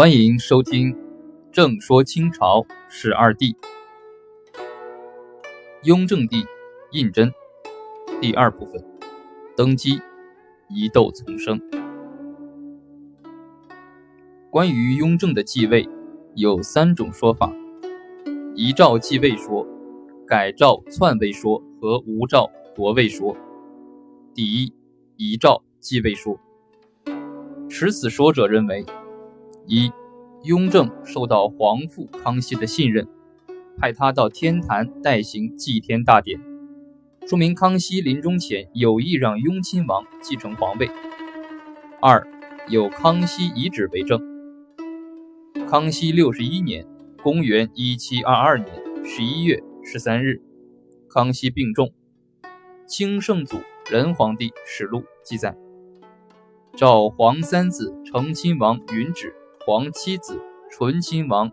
欢迎收听《正说清朝十二帝》，雍正帝胤禛第二部分，登基，疑窦丛生。关于雍正的继位，有三种说法：遗诏继位说、改诏篡位说和无诏夺位说。第一，遗诏继位说，持此说者认为。一，雍正受到皇父康熙的信任，派他到天坛代行祭天大典，说明康熙临终前有意让雍亲王继承皇位。二，有康熙遗旨为证。康熙六十一年（公元一七二二年）十一月十三日，康熙病重，清圣祖仁皇帝实录记载，召皇三子成亲王允旨。皇七子醇亲王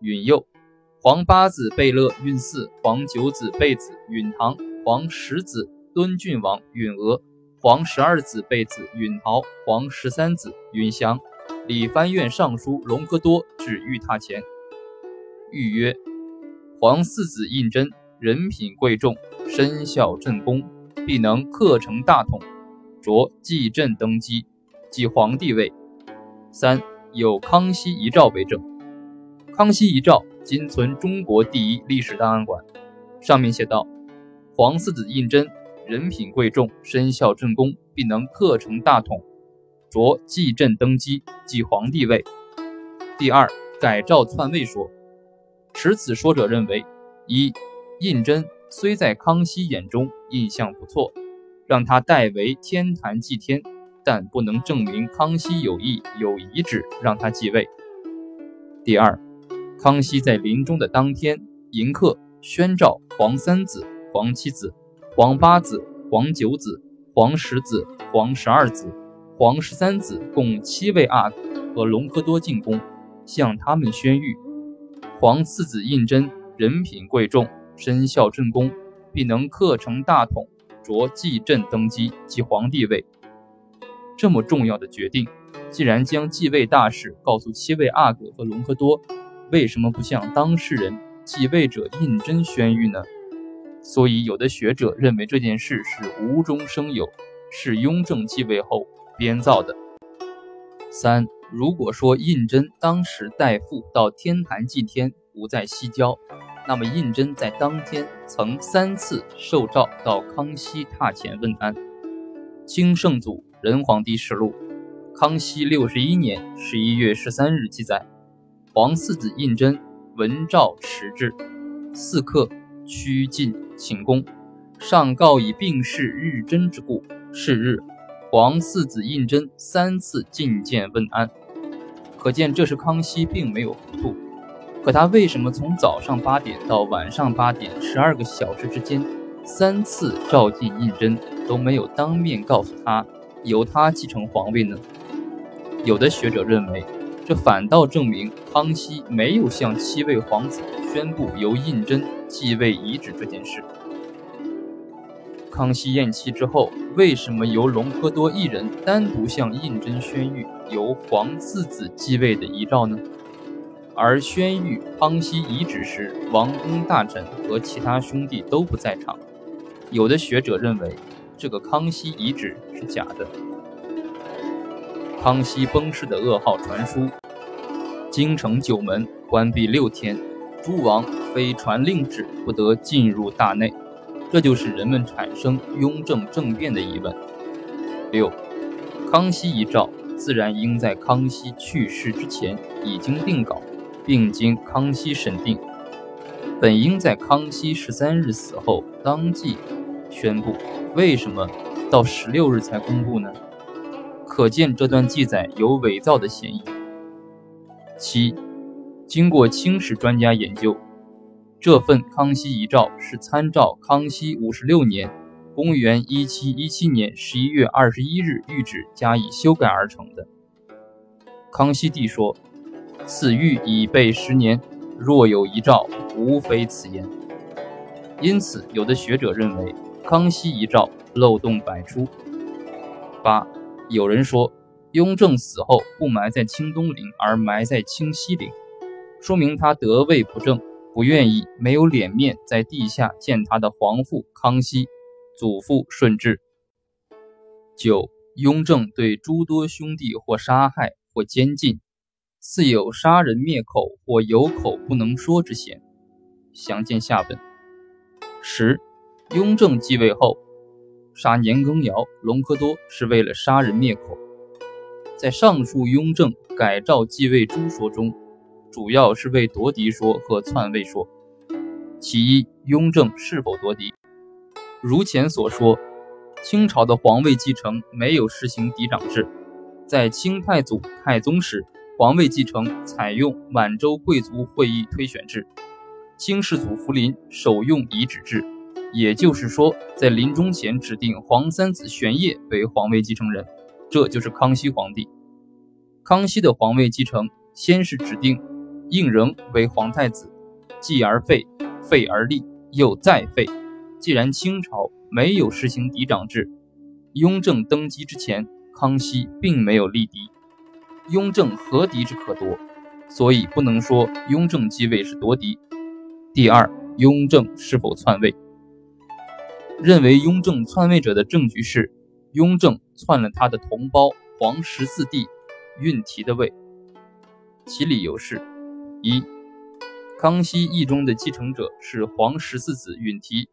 允佑，皇八子贝勒允嗣，皇九子贝子允堂，皇十子敦郡王允娥，皇十二子贝子允陶，皇十三子允祥，礼藩院尚书隆科多至御榻前，谕曰：“皇四子胤禛人品贵重，身效朕功，必能克成大统，着继朕登基，即皇帝位。”三。有康熙遗诏为证，康熙遗诏今存中国第一历史档案馆，上面写道：“皇四子胤禛人品贵重，身效朕功，必能克成大统，着继朕登基，即皇帝位。”第二，改诏篡位说，持此说者认为：一，胤禛虽在康熙眼中印象不错，让他代为天坛祭天。但不能证明康熙有意有遗旨让他继位。第二，康熙在临终的当天，迎客宣召皇三子、皇七子、皇八子、皇九子、皇十子、皇十二子、皇十三子共七位阿哥和隆科多进宫，向他们宣谕：皇四子胤禛人品贵重，身效朕功，必能克成大统，着继朕登基，即皇帝位。这么重要的决定，既然将继位大事告诉七位阿哥和隆科多，为什么不向当事人继位者胤禛宣谕呢？所以，有的学者认为这件事是无中生有，是雍正继位后编造的。三，如果说胤禛当时代父到天坛祭天，不在西郊，那么胤禛在当天曾三次受诏到康熙榻前问安。清圣祖。仁皇帝实录，康熙六十一年十一月十三日记载，皇四子胤禛闻诏迟至，四客趋近寝宫，上告以病逝日真之故。是日，皇四子胤禛三次觐见问安，可见这时康熙并没有糊涂。可他为什么从早上八点到晚上八点十二个小时之间，三次召见胤禛都没有当面告诉他？由他继承皇位呢？有的学者认为，这反倒证明康熙没有向七位皇子宣布由胤禛继位遗旨这件事。康熙咽气之后，为什么由隆科多一人单独向胤禛宣谕由皇四子继位的遗诏呢？而宣谕康熙遗旨时，王公大臣和其他兄弟都不在场。有的学者认为。这个康熙遗旨是假的。康熙崩逝的噩耗传书，京城九门关闭六天，诸王非传令旨不得进入大内，这就使人们产生雍正政变的疑问。六，康熙遗诏自然应在康熙去世之前已经定稿，并经康熙审定，本应在康熙十三日死后当即宣布。为什么到十六日才公布呢？可见这段记载有伪造的嫌疑。七，经过清史专家研究，这份康熙遗诏是参照康熙五十六年（公元一七一七年）十一月二十一日谕旨加以修改而成的。康熙帝说：“此谕已备十年，若有遗诏，无非此言。”因此，有的学者认为。康熙遗诏漏洞百出。八，有人说，雍正死后不埋在清东陵，而埋在清西陵，说明他得位不正，不愿意、没有脸面在地下见他的皇父康熙、祖父顺治。九，雍正对诸多兄弟或杀害或监禁，似有杀人灭口或有口不能说之嫌。详见下文。十，雍正继位后，杀年羹尧、隆科多是为了杀人灭口。在上述雍正改诏继位诸说中，主要是为夺嫡说和篡位说。其一，雍正是否夺嫡？如前所说，清朝的皇位继承没有实行嫡长制。在清太祖太宗时，皇位继承采用满洲贵族会议推选制，清世祖福临首用遗旨制，也就是说，在临终前指定皇三子玄烨为皇位继承人。这就是康熙皇帝。康熙的皇位继承，先是指定胤仍为皇太子，继而废，废而立，又再废。既然清朝没有实行嫡长制，雍正登基之前，康熙并没有立嫡，雍正何嫡之可夺？所以不能说雍正继位是夺嫡。第二，雍正是否篡位？认为雍正篡位者的证据是。雍正篡了他的同胞皇十四弟允提的位，其理由是：一，康熙意中的继承者是皇十四子允提，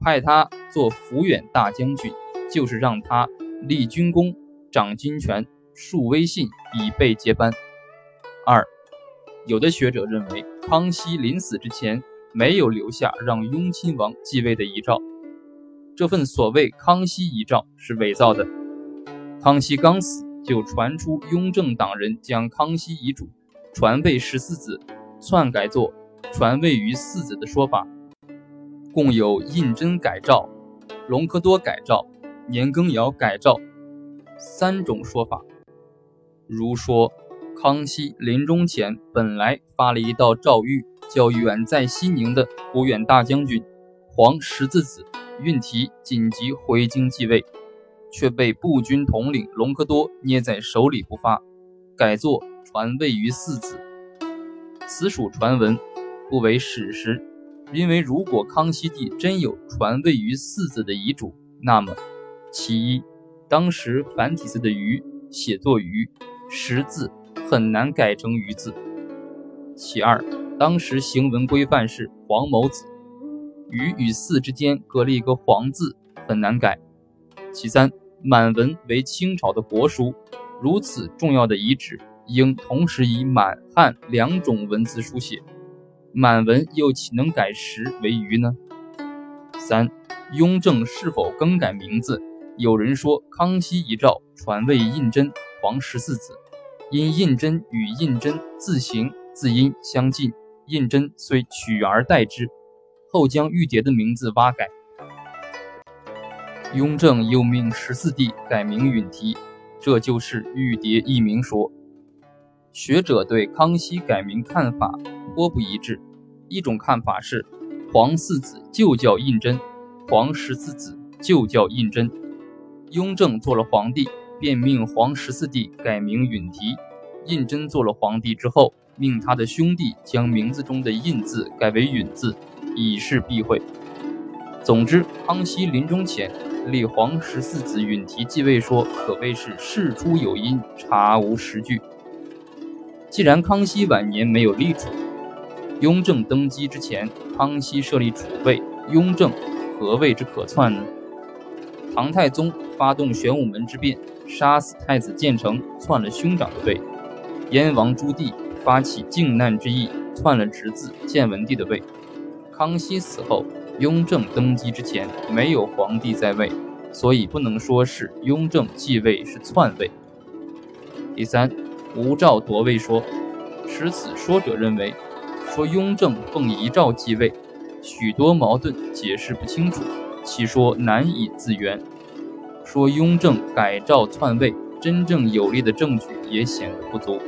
派他做抚远大将军，就是让他立军功、掌军权、树威信，以备接班。二，有的学者认为，康熙临死之前没有留下让雍亲王继位的遗诏。这份所谓康熙遗诏是伪造的。康熙刚死，就传出雍正党人将康熙遗嘱传位十四子，篡改作传位于四子的说法，共有胤禛改诏、隆科多改诏、年羹尧改诏三种说法。如说，康熙临终前本来发了一道诏谕，叫远在西宁的抚远大将军皇十字子。运提紧急回京继位，却被步军统领隆科多捏在手里不发，改作传位于四子。此属传闻，不为史实。因为如果康熙帝真有传位于四子的遗嘱，那么其一，当时繁体字的“于”写作“于”，识字很难改成“于”字；其二，当时行文规范是黄某子。于与四之间隔了一个“黄”字，很难改。其三，满文为清朝的国书，如此重要的遗址，应同时以满汉两种文字书写，满文又岂能改实为于呢？三，雍正是否更改名字？有人说，康熙遗诏传位胤禛，皇十四子，因胤禛与胤禛字形字音相近，胤禛遂取而代之。后将玉蝶的名字挖改，雍正又命十四弟改名允提，这就是玉蝶一名说。学者对康熙改名看法颇不一致。一种看法是，皇四子就叫胤禛，皇十四子就叫胤禛。雍正做了皇帝，便命皇十四弟改名允提。胤禛做了皇帝之后，命他的兄弟将名字中的胤字改为允字。以示避讳。总之，康熙临终前立皇十四子允提继位说，可谓是事出有因，查无实据。既然康熙晚年没有立储，雍正登基之前，康熙设立储位，雍正何谓之可篡呢？唐太宗发动玄武门之变，杀死太子建成，篡了兄长的位；燕王朱棣发起靖难之役，篡了侄子建文帝的位。康熙死后，雍正登基之前没有皇帝在位，所以不能说是雍正继位是篡位。第三，无诏夺位说，持此说者认为，说雍正奉遗诏继位，许多矛盾解释不清楚，其说难以自圆。说雍正改诏篡位，真正有力的证据也显得不足。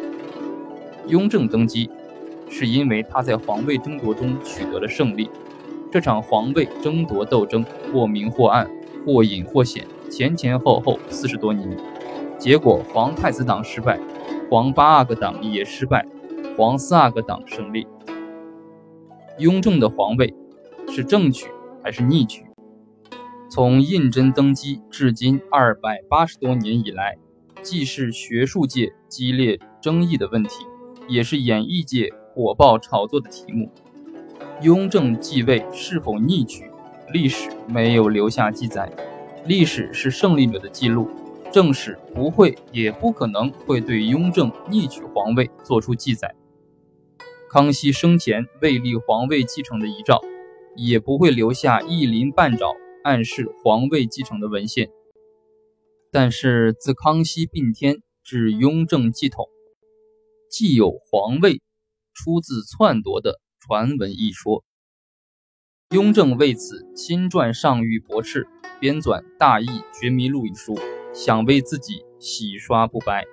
雍正登基。是因为他在皇位争夺中取得了胜利。这场皇位争夺斗争或明或暗，或隐或显，前前后后四十多年，结果皇太子党失败，皇八阿哥党也失败，皇四阿哥党胜利。雍正的皇位是正取还是逆取？从胤禛登基至今二百八十多年以来，既是学术界激烈争议的问题，也是演艺界火爆炒作的题目。雍正继位是否逆取？历史没有留下记载。历史是胜利者的记录，正史不会也不可能会对雍正逆取皇位做出记载。康熙生前未立皇位继承的遗诏，也不会留下一鳞半爪暗示皇位继承的文献。但是自康熙并天至雍正继统，既有皇位出自篡夺的传闻一说。雍正为此亲撰上谕驳斥，编纂《大义觉迷录》一书，想为自己洗刷不白。